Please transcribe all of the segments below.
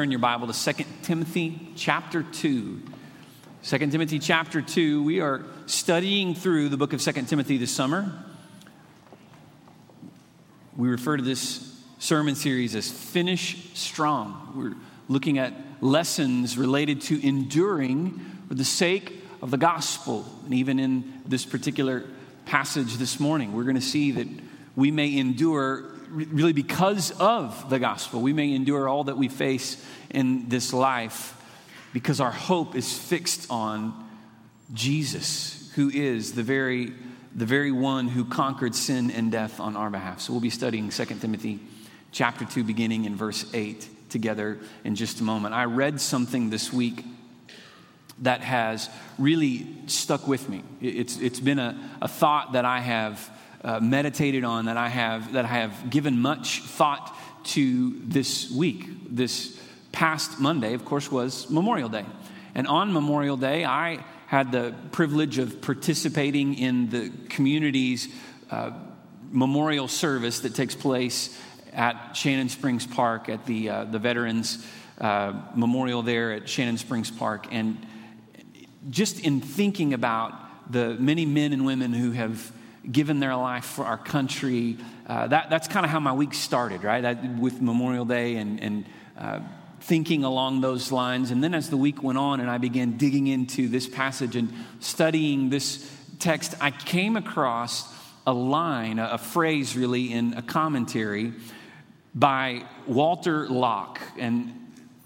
Turn your Bible to 2 Timothy chapter 2. 2 Timothy chapter 2. We are studying through the book of 2 Timothy this summer. We refer to this sermon series as Finish Strong. We're looking at lessons related to enduring for the sake of the gospel. And even in this particular passage this morning, we're going to see that we may endure really because of the gospel. We may endure all that we face in this life because our hope is fixed on Jesus, who is the very, the very one who conquered sin and death on our behalf. So we'll be studying 2 Timothy chapter 2, beginning in verse 8 together in just a moment. I read something this week that has really stuck with me. It's, it's been a, a thought that I have uh, meditated on, that I have that I have given much thought to this week. This past Monday, of course, was Memorial Day, and on Memorial Day, I had the privilege of participating in the community's uh, memorial service that takes place at Shannon Springs Park at the uh, the Veterans uh, Memorial there at Shannon Springs Park, and just in thinking about the many men and women who have given their life for our country. Uh, that, that's kind of how my week started, right? With Memorial Day and, and uh, thinking along those lines. And then as the week went on and I began digging into this passage and studying this text, I came across a line, a, a phrase really, in a commentary by Walter Lock. And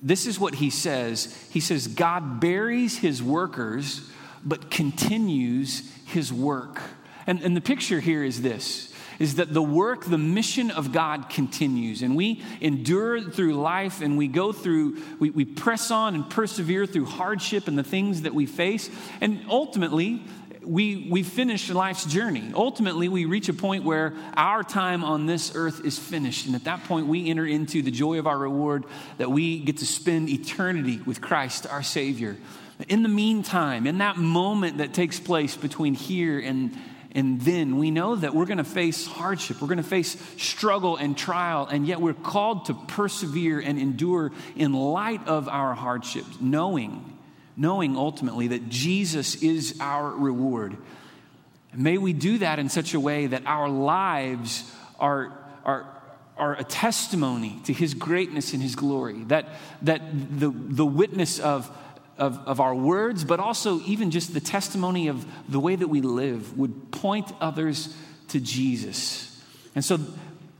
this is what he says He says, God buries his workers, but continues his work. And, and the picture here is this is that the work, the mission of God continues. And we endure through life and we go through, we, we press on and persevere through hardship and the things that we face. And ultimately, we, we finish life's journey. Ultimately, we reach a point where our time on this earth is finished. And at that point, we enter into the joy of our reward that we get to spend eternity with Christ, our Savior. In the meantime, in that moment that takes place between here and and then we know that we're going to face hardship, we're going to face struggle and trial, and yet we're called to persevere and endure in light of our hardships, knowing, knowing ultimately that Jesus is our reward. May we do that in such a way that our lives are, are, are a testimony to his greatness and his glory, that, that the, the witness of of, of our words, but also even just the testimony of the way that we live would point others to Jesus. And so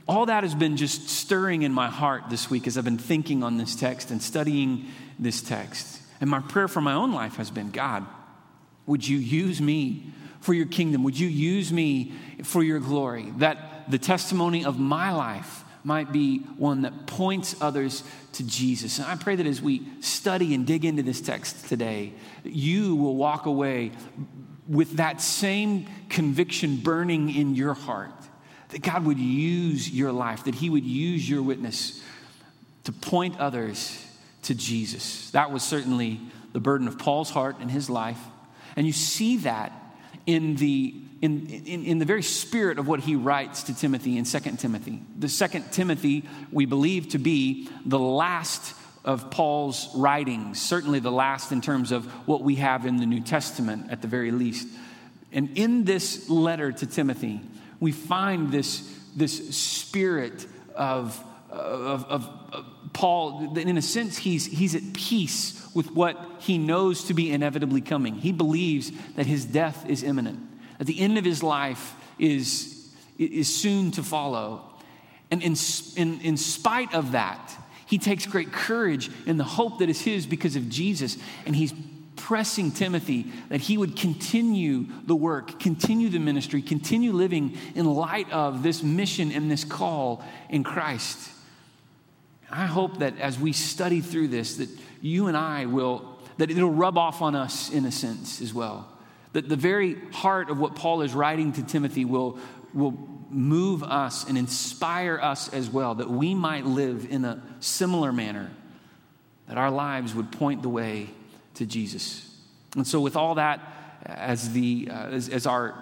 all that has been just stirring in my heart this week as I've been thinking on this text and studying this text. And my prayer for my own life has been God, would you use me for your kingdom? Would you use me for your glory? That the testimony of my life might be one that points others to Jesus. And I pray that as we study and dig into this text today, you will walk away with that same conviction burning in your heart that God would use your life, that He would use your witness to point others to Jesus. That was certainly the burden of Paul's heart and his life. And you see that in the in, in, in, the very spirit of what he writes to Timothy in 2 Timothy. The 2 Timothy, we believe to be the last of Paul's writings, certainly the last in terms of what we have in the New Testament at the very least. And in this letter to Timothy, we find this, this spirit of, of, of, of Paul. In a sense, he's, he's at peace with what he knows to be inevitably coming. He believes that his death is imminent at the end of his life is, is soon to follow. And in, in, in spite of that, he takes great courage in the hope that is his because of Jesus. And he's pressing Timothy that he would continue the work, continue the ministry, continue living in light of this mission and this call in Christ. I hope that as we study through this, that you and I will, that it'll rub off on us in a sense as well. That the very heart of what Paul is writing to Timothy will, will move us and inspire us as well, that we might live in a similar manner, that our lives would point the way to Jesus. And so, with all that as, the, uh, as, as our,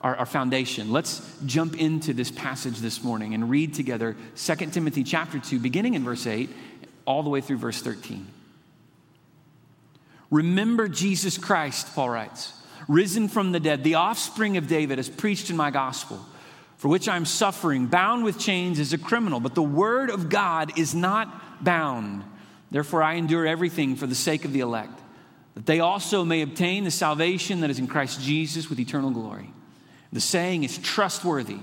our, our, foundation, let's jump into this passage this morning and read together 2 Timothy chapter 2, beginning in verse 8, all the way through verse 13. Remember Jesus Christ, Paul writes, risen from the dead, the offspring of David, as preached in my gospel, for which I'm suffering, bound with chains as a criminal. But the word of God is not bound. Therefore, I endure everything for the sake of the elect, that they also may obtain the salvation that is in Christ Jesus with eternal glory. The saying is trustworthy.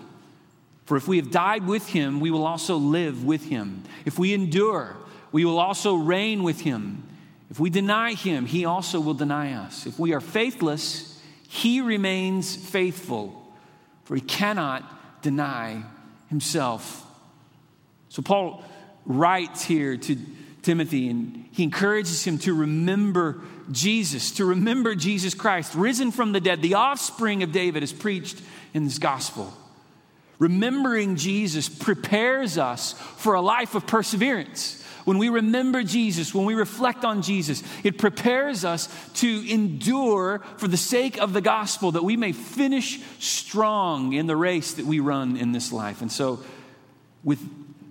For if we have died with him, we will also live with him. If we endure, we will also reign with him. If we deny him, he also will deny us. If we are faithless, he remains faithful, for he cannot deny himself. So Paul writes here to Timothy and he encourages him to remember Jesus, to remember Jesus Christ, risen from the dead, the offspring of David, is preached in this gospel. Remembering Jesus prepares us for a life of perseverance. When we remember Jesus, when we reflect on Jesus, it prepares us to endure for the sake of the gospel that we may finish strong in the race that we run in this life. And so, with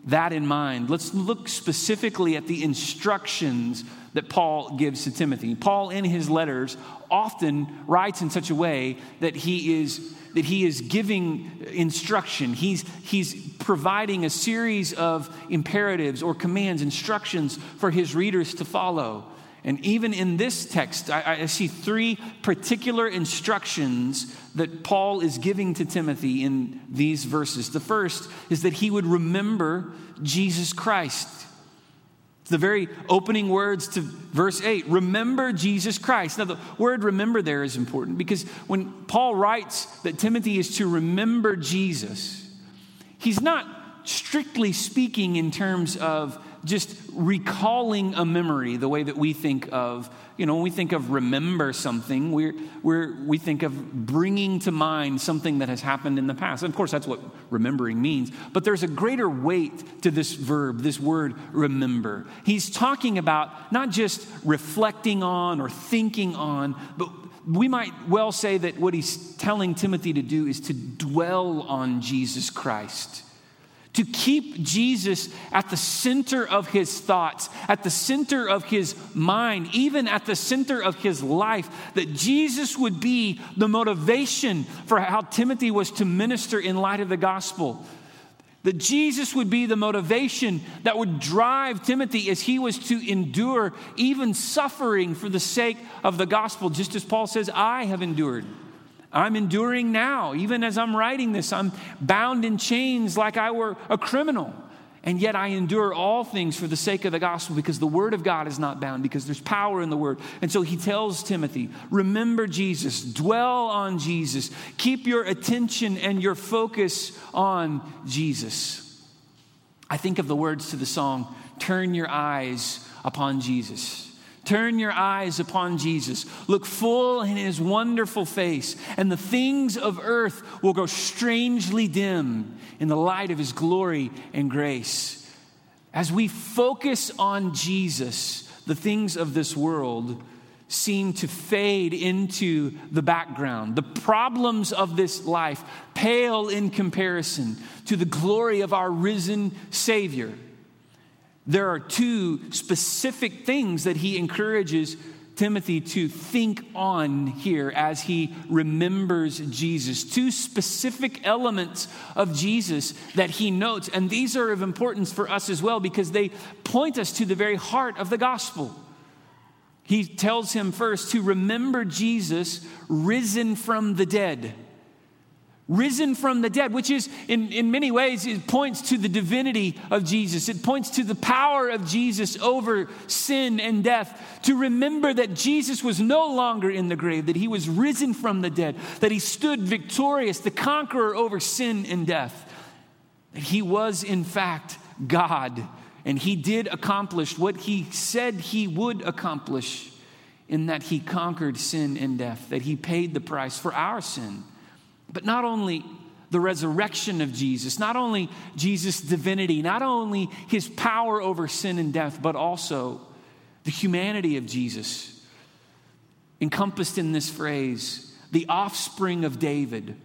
that in mind, let's look specifically at the instructions that Paul gives to Timothy. Paul, in his letters, often writes in such a way that he is that he is giving instruction. He's, he's providing a series of imperatives or commands, instructions for his readers to follow. And even in this text, I, I, see three particular instructions that Paul is giving to Timothy in these verses. The first is that he would remember Jesus Christ. The very opening words to verse 8 remember Jesus Christ. Now, the word remember there is important because when Paul writes that Timothy is to remember Jesus, he's not strictly speaking in terms of just recalling a memory the way that we think of, you know, when we think of remember something, we're, we're, we think of bringing to mind something that has happened in the past. And of course, that's what remembering means. But there's a greater weight to this verb, this word remember. He's talking about not just reflecting on or thinking on, but we might well say that what he's telling Timothy to do is to dwell on Jesus Christ to keep Jesus at the center of his thoughts, at the center of his mind, even at the center of his life, that Jesus would be the motivation for how Timothy was to minister in light of the gospel. That Jesus would be the motivation that would drive Timothy as he was to endure even suffering for the sake of the gospel, just as Paul says, I have endured. I'm enduring now. Even as I'm writing this, I'm bound in chains like I were a criminal. And yet I endure all things for the sake of the gospel because the word of God is not bound, because there's power in the word. And so he tells Timothy, remember Jesus, dwell on Jesus, keep your attention and your focus on Jesus. I think of the words to the song, Turn Your Eyes Upon Jesus. Turn your eyes upon Jesus. Look full in his wonderful face, and the things of earth will grow strangely dim in the light of his glory and grace. As we focus on Jesus, the things of this world seem to fade into the background. The problems of this life pale in comparison to the glory of our risen Savior there are two specific things that he encourages Timothy to think on here as he remembers Jesus. Two specific elements of Jesus that he notes, and these are of importance for us as well because they point us to the very heart of the gospel. He tells him first to remember Jesus risen from the dead risen from the dead, which is in, in many ways, it points to the divinity of Jesus. It points to the power of Jesus over sin and death. To remember that Jesus was no longer in the grave, that he was risen from the dead, that he stood victorious, the conqueror over sin and death, that he was in fact God. And he did accomplish what he said he would accomplish in that he conquered sin and death, that he paid the price for our sin but not only the resurrection of Jesus, not only Jesus' divinity, not only his power over sin and death, but also the humanity of Jesus, encompassed in this phrase, the offspring of David.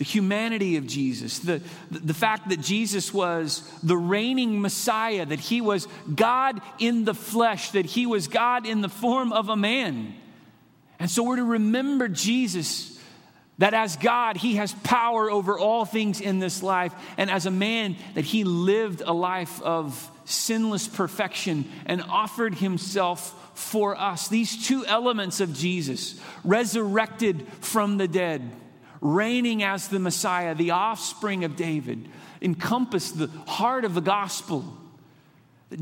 the humanity of Jesus, the, the fact that Jesus was the reigning Messiah, that he was God in the flesh, that he was God in the form of a man. And so we're to remember Jesus, that as God, he has power over all things in this life, and as a man, that he lived a life of sinless perfection and offered himself for us. These two elements of Jesus, resurrected from the dead reigning as the Messiah, the offspring of David, encompass the heart of the gospel.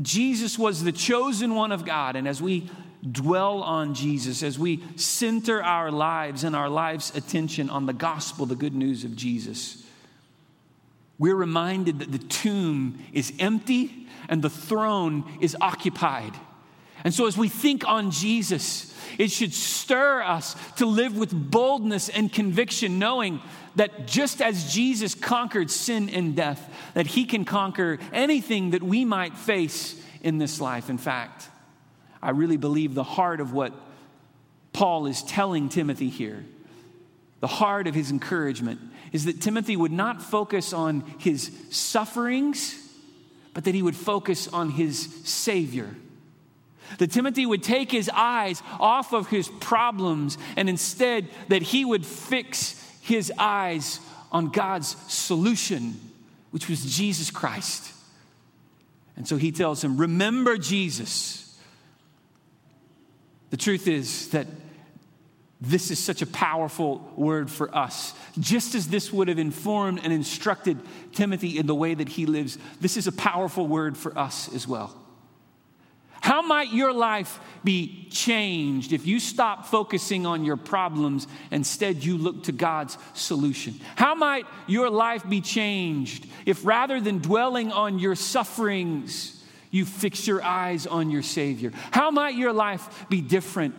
Jesus was the chosen one of God. And as we dwell on Jesus, as we center our lives and our lives' attention on the gospel, the good news of Jesus, we're reminded that the tomb is empty and the throne is occupied. And so, as we think on Jesus, it should stir us to live with boldness and conviction, knowing that just as Jesus conquered sin and death, that he can conquer anything that we might face in this life. In fact, I really believe the heart of what Paul is telling Timothy here, the heart of his encouragement, is that Timothy would not focus on his sufferings, but that he would focus on his Savior that Timothy would take his eyes off of his problems and instead that he would fix his eyes on God's solution, which was Jesus Christ. And so he tells him, Remember Jesus. The truth is that this is such a powerful word for us. Just as this would have informed and instructed Timothy in the way that he lives, this is a powerful word for us as well. How might your life be changed if you stop focusing on your problems instead you look to God's solution? How might your life be changed if rather than dwelling on your sufferings, you fix your eyes on your Savior? How might your life be different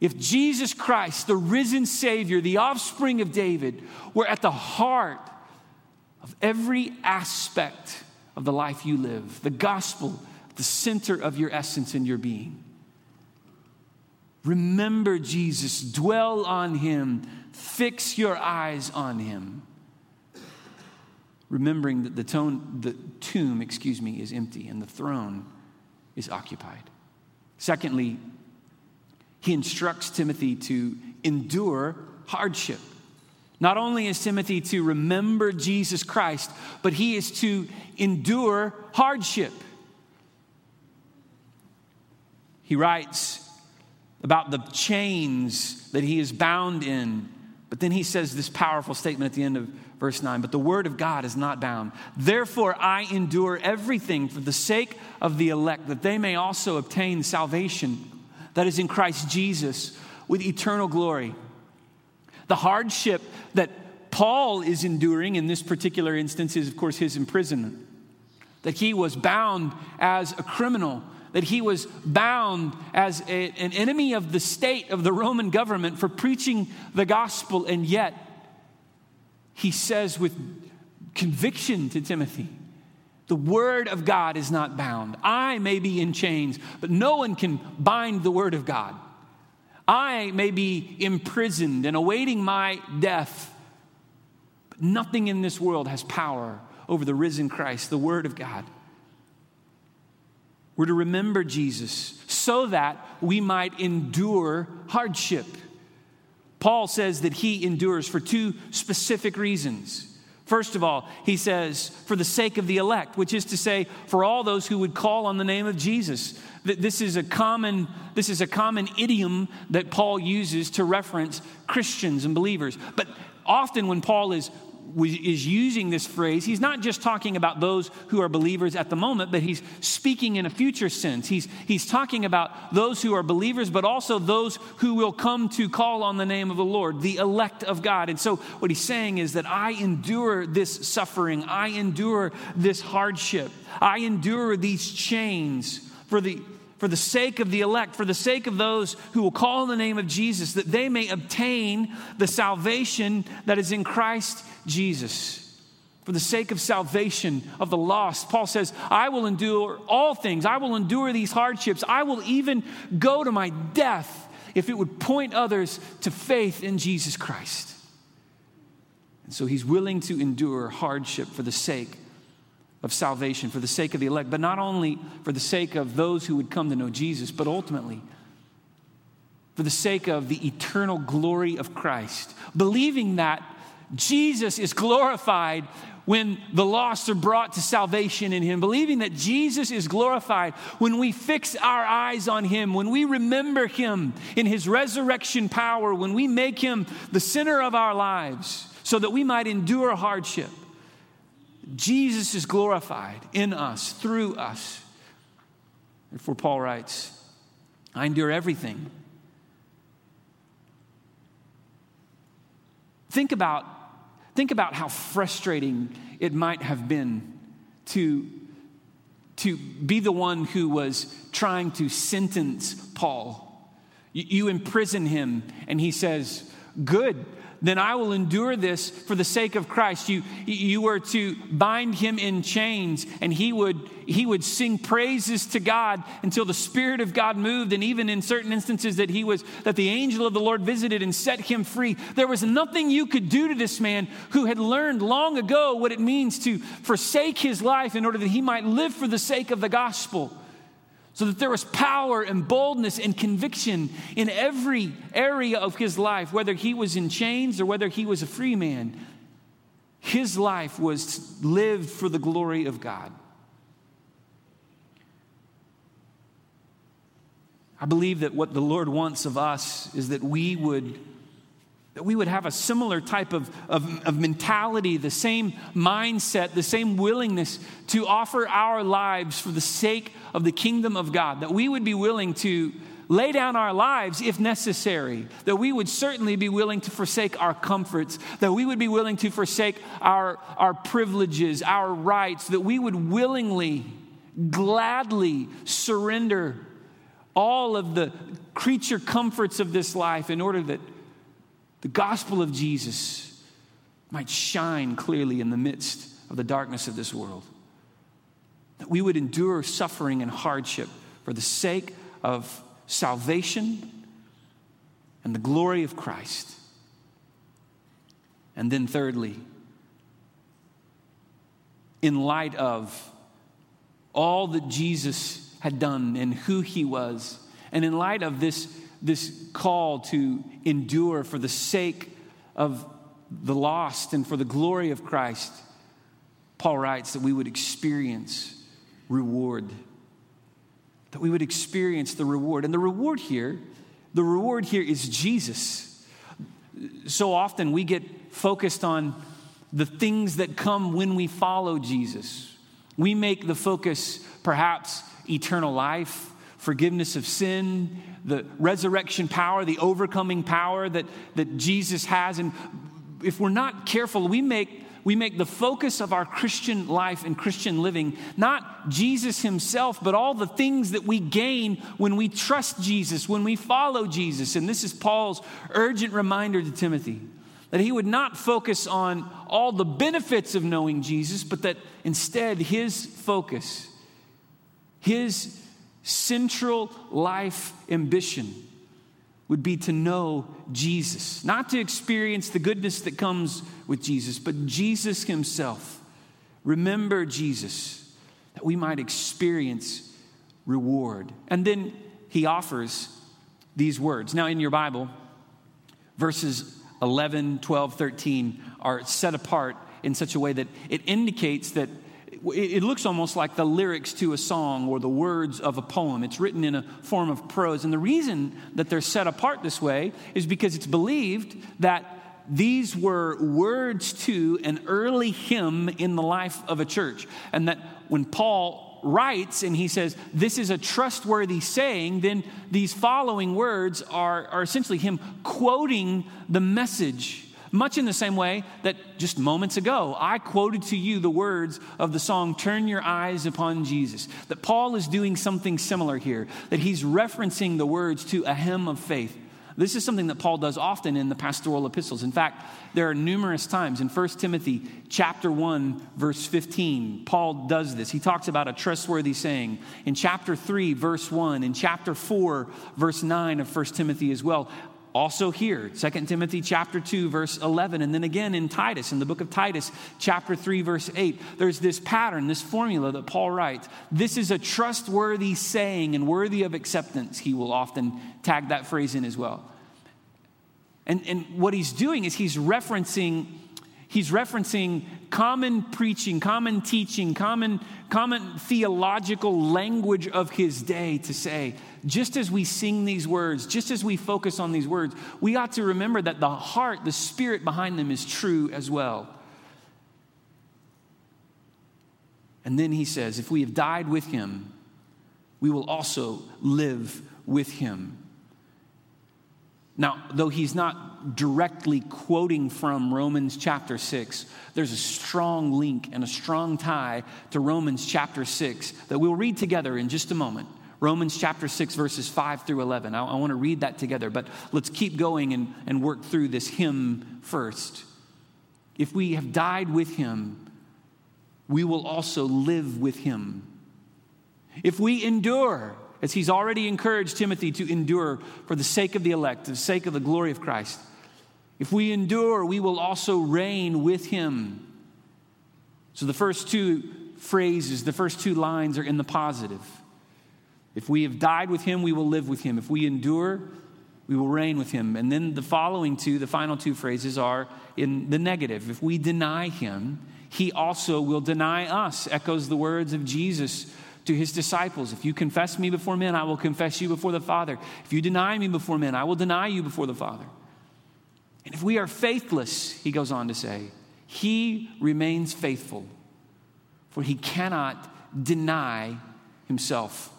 if Jesus Christ, the risen Savior, the offspring of David, were at the heart of every aspect of the life you live? The gospel the center of your essence and your being. Remember Jesus, dwell on him, fix your eyes on him. Remembering that the, tone, the tomb, excuse me, is empty and the throne is occupied. Secondly, he instructs Timothy to endure hardship. Not only is Timothy to remember Jesus Christ, but he is to endure hardship. He writes about the chains that he is bound in. But then he says this powerful statement at the end of verse 9 But the word of God is not bound. Therefore, I endure everything for the sake of the elect, that they may also obtain salvation that is in Christ Jesus with eternal glory. The hardship that Paul is enduring in this particular instance is, of course, his imprisonment. That he was bound as a criminal that he was bound as a, an enemy of the state, of the Roman government, for preaching the gospel. And yet, he says with conviction to Timothy, the word of God is not bound. I may be in chains, but no one can bind the word of God. I may be imprisoned and awaiting my death, but nothing in this world has power over the risen Christ, the word of God. We're to remember Jesus so that we might endure hardship. Paul says that he endures for two specific reasons. First of all, he says, for the sake of the elect, which is to say, for all those who would call on the name of Jesus. This is a common, this is a common idiom that Paul uses to reference Christians and believers. But often when Paul is is using this phrase, he's not just talking about those who are believers at the moment, but he's speaking in a future sense. He's, he's talking about those who are believers, but also those who will come to call on the name of the Lord, the elect of God. And so, what he's saying is that I endure this suffering, I endure this hardship, I endure these chains for the for the sake of the elect, for the sake of those who will call on the name of Jesus, that they may obtain the salvation that is in Christ Jesus. For the sake of salvation of the lost, Paul says, I will endure all things. I will endure these hardships. I will even go to my death if it would point others to faith in Jesus Christ. And so he's willing to endure hardship for the sake of salvation, for the sake of the elect, but not only for the sake of those who would come to know Jesus, but ultimately for the sake of the eternal glory of Christ, believing that Jesus is glorified when the lost are brought to salvation in Him, believing that Jesus is glorified when we fix our eyes on Him, when we remember Him in His resurrection power, when we make Him the center of our lives so that we might endure hardship. Jesus is glorified in us, through us. Therefore, Paul writes, I endure everything. Think about, think about how frustrating it might have been to, to be the one who was trying to sentence Paul. You, you imprison him, and he says, Good then I will endure this for the sake of Christ. You, you were to bind him in chains, and he would, he would sing praises to God until the Spirit of God moved, and even in certain instances that he was, that the angel of the Lord visited and set him free. There was nothing you could do to this man who had learned long ago what it means to forsake his life in order that he might live for the sake of the gospel so that there was power and boldness and conviction in every area of his life, whether he was in chains or whether he was a free man. His life was lived for the glory of God. I believe that what the Lord wants of us is that we would that we would have a similar type of, of, of, mentality, the same mindset, the same willingness to offer our lives for the sake of the kingdom of God. That we would be willing to lay down our lives if necessary. That we would certainly be willing to forsake our comforts. That we would be willing to forsake our, our privileges, our rights. That we would willingly, gladly surrender all of the creature comforts of this life in order that the gospel of Jesus might shine clearly in the midst of the darkness of this world. That we would endure suffering and hardship for the sake of salvation and the glory of Christ. And then, thirdly, in light of all that Jesus had done and who he was, and in light of this this call to endure for the sake of the lost and for the glory of Christ, Paul writes that we would experience reward. That we would experience the reward. And the reward here, the reward here is Jesus. So often we get focused on the things that come when we follow Jesus. We make the focus perhaps eternal life, forgiveness of sin, the resurrection power, the overcoming power that, that Jesus has. And if we're not careful, we make, we make the focus of our Christian life and Christian living not Jesus himself, but all the things that we gain when we trust Jesus, when we follow Jesus. And this is Paul's urgent reminder to Timothy that he would not focus on all the benefits of knowing Jesus, but that instead his focus, his central life ambition would be to know Jesus, not to experience the goodness that comes with Jesus, but Jesus Himself. Remember Jesus, that we might experience reward. And then He offers these words. Now, in your Bible, verses 11, 12, 13 are set apart in such a way that it indicates that it looks almost like the lyrics to a song or the words of a poem. It's written in a form of prose. And the reason that they're set apart this way is because it's believed that these were words to an early hymn in the life of a church. And that when Paul writes and he says, This is a trustworthy saying, then these following words are, are essentially him quoting the message much in the same way that just moments ago, I quoted to you the words of the song, Turn Your Eyes Upon Jesus. That Paul is doing something similar here, that he's referencing the words to a hymn of faith. This is something that Paul does often in the pastoral epistles. In fact, there are numerous times in 1 Timothy chapter 1 verse 15, Paul does this. He talks about a trustworthy saying. In chapter 3 verse 1, in chapter 4 verse 9 of 1 Timothy as well, also here 2 timothy chapter 2 verse 11 and then again in titus in the book of titus chapter 3 verse 8 there's this pattern this formula that paul writes. This is a trustworthy saying and worthy of acceptance. He will often tag that phrase in as well. And, and what he's doing is he's referencing he's referencing common preaching common teaching common common theological language of his day to say just as we sing these words, just as we focus on these words, we ought to remember that the heart, the spirit behind them is true as well. And then he says, if we have died with him, we will also live with him. Now, though he's not directly quoting from Romans chapter 6, there's a strong link and a strong tie to Romans chapter 6 that we'll read together in just a moment. Romans chapter 6, verses 5 through 11. I, I want to read that together, but let's keep going and, and work through this hymn first. If we have died with him, we will also live with him. If we endure, as he's already encouraged Timothy to endure for the sake of the elect, the sake of the glory of Christ, if we endure, we will also reign with him. So the first two phrases, the first two lines are in the positive. If we have died with him, we will live with him. If we endure, we will reign with him. And then the following two, the final two phrases are in the negative. If we deny him, he also will deny us. Echoes the words of Jesus to his disciples If you confess me before men, I will confess you before the Father. If you deny me before men, I will deny you before the Father. And if we are faithless, he goes on to say, he remains faithful, for he cannot deny himself.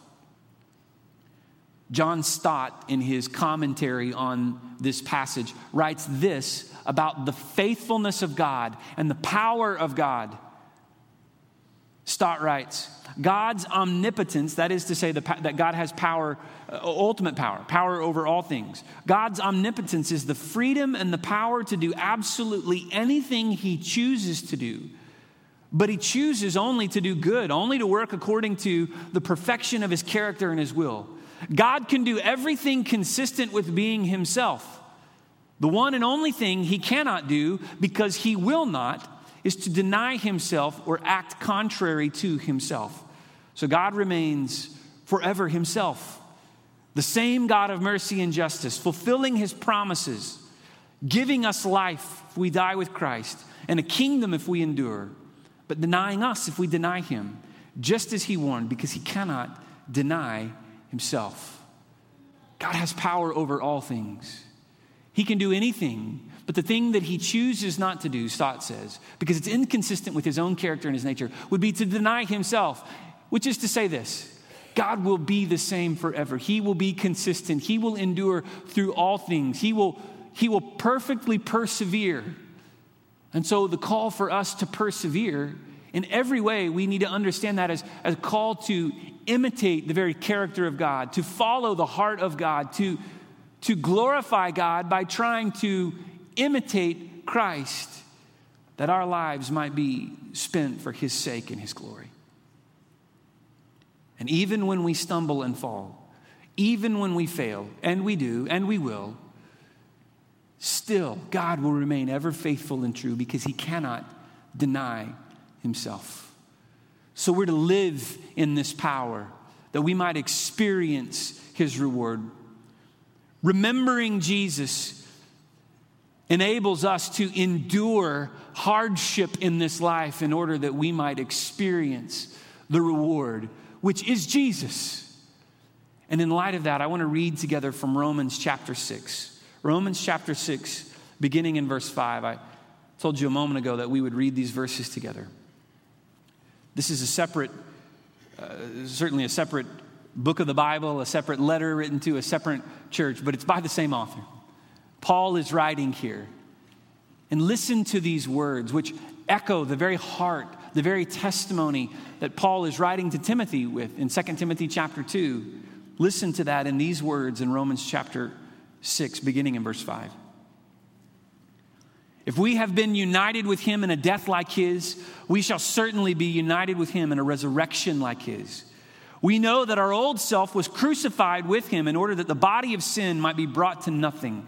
John Stott, in his commentary on this passage, writes this about the faithfulness of God and the power of God. Stott writes, God's omnipotence, that is to say, the, that God has power, uh, ultimate power, power over all things. God's omnipotence is the freedom and the power to do absolutely anything He chooses to do. But He chooses only to do good, only to work according to the perfection of His character and His will. God can do everything consistent with being Himself. The one and only thing He cannot do, because He will not, is to deny Himself or act contrary to Himself. So God remains forever Himself, the same God of mercy and justice, fulfilling His promises, giving us life if we die with Christ, and a kingdom if we endure, but denying us if we deny Him, just as He warned, because He cannot deny himself. God has power over all things. He can do anything, but the thing that he chooses not to do, Stott says, because it's inconsistent with his own character and his nature, would be to deny himself, which is to say this God will be the same forever. He will be consistent. He will endure through all things. He will, he will perfectly persevere. And so the call for us to persevere in every way, we need to understand that as, as a call to imitate the very character of God, to follow the heart of God, to, to glorify God by trying to imitate Christ, that our lives might be spent for His sake and His glory. And even when we stumble and fall, even when we fail, and we do, and we will, still God will remain ever faithful and true because He cannot deny Himself. So we're to live in this power that we might experience his reward. Remembering Jesus enables us to endure hardship in this life in order that we might experience the reward, which is Jesus. And in light of that, I want to read together from Romans chapter 6. Romans chapter 6, beginning in verse 5. I told you a moment ago that we would read these verses together. This is a separate, uh, certainly a separate book of the Bible, a separate letter written to a separate church, but it's by the same author. Paul is writing here. And listen to these words, which echo the very heart, the very testimony that Paul is writing to Timothy with in 2 Timothy chapter 2. Listen to that in these words in Romans chapter 6, beginning in verse 5. If we have been united with him in a death like his, we shall certainly be united with him in a resurrection like his. We know that our old self was crucified with him in order that the body of sin might be brought to nothing,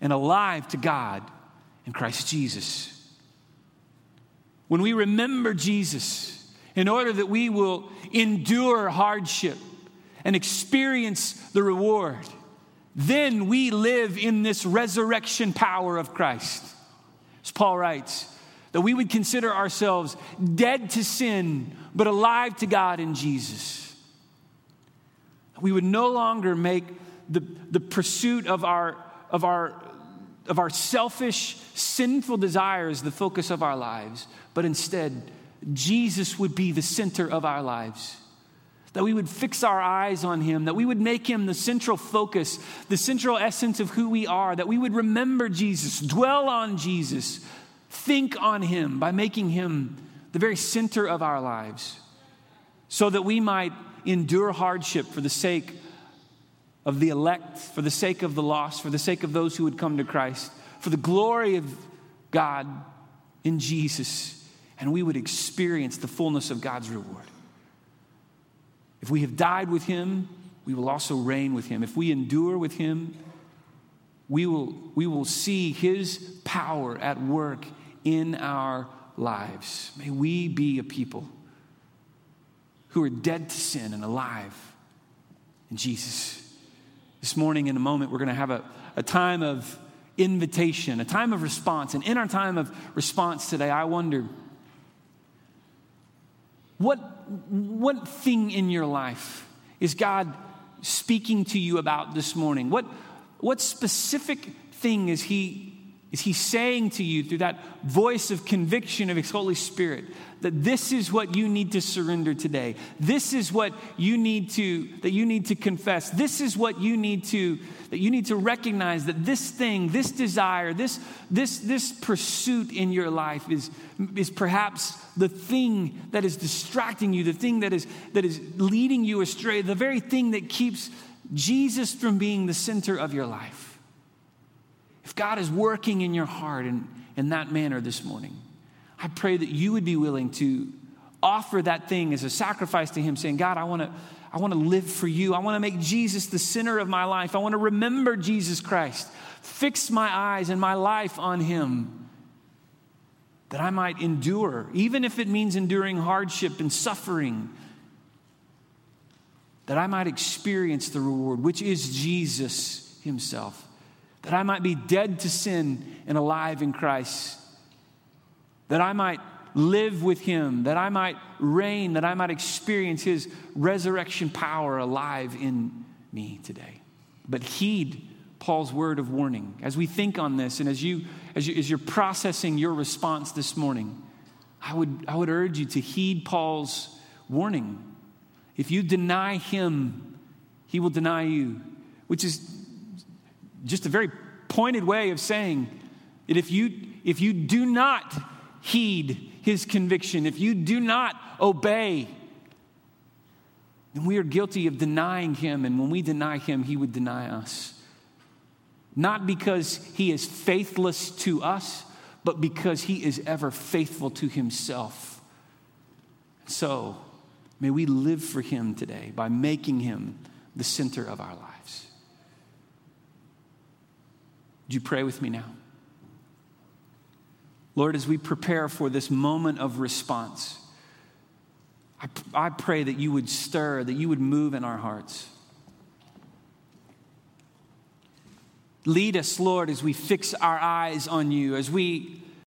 and alive to God in Christ Jesus. When we remember Jesus, in order that we will endure hardship and experience the reward, then we live in this resurrection power of Christ. As Paul writes, that we would consider ourselves dead to sin, but alive to God in Jesus. We would no longer make the, the pursuit of our, of, our, of our selfish, sinful desires the focus of our lives, but instead, Jesus would be the center of our lives. That we would fix our eyes on him, that we would make him the central focus, the central essence of who we are, that we would remember Jesus, dwell on Jesus, think on him by making him the very center of our lives, so that we might endure hardship for the sake of the elect, for the sake of the lost, for the sake of those who would come to Christ, for the glory of God in Jesus, and we would experience the fullness of God's reward. If we have died with him, we will also reign with him. If we endure with him, we will, we will see his power at work in our lives. May we be a people who are dead to sin and alive in Jesus. This morning, in a moment, we're going to have a, a time of invitation, a time of response. And in our time of response today, I wonder what, what thing in your life is God speaking to you about this morning? What, what specific thing is He, is he saying to you through that voice of conviction of His Holy Spirit that this is what you need to surrender today. This is what you need to that you need to confess. This is what you need to that you need to recognize that this thing, this desire, this this this pursuit in your life is is perhaps the thing that is distracting you, the thing that is that is leading you astray, the very thing that keeps Jesus from being the center of your life. If God is working in your heart in, in that manner this morning, I pray that you would be willing to offer that thing as a sacrifice to Him, saying, God, I want to. I want to live for you. I want to make Jesus the center of my life. I want to remember Jesus Christ. Fix my eyes and my life on Him that I might endure, even if it means enduring hardship and suffering, that I might experience the reward, which is Jesus Himself, that I might be dead to sin and alive in Christ that I might live with him, that I might reign, that I might experience his resurrection power alive in me today. But heed Paul's word of warning as we think on this and as, you, as, you, as you're processing your response this morning. I would, I would urge you to heed Paul's warning. If you deny him, he will deny you, which is just a very pointed way of saying that if you, if you do not heed his conviction, if you do not obey, then we are guilty of denying him. And when we deny him, he would deny us. Not because he is faithless to us, but because he is ever faithful to himself. So, may we live for him today by making him the center of our lives. Would you pray with me now? Lord, as we prepare for this moment of response, I, I pray that you would stir, that you would move in our hearts. Lead us, Lord, as we fix our eyes on you, as we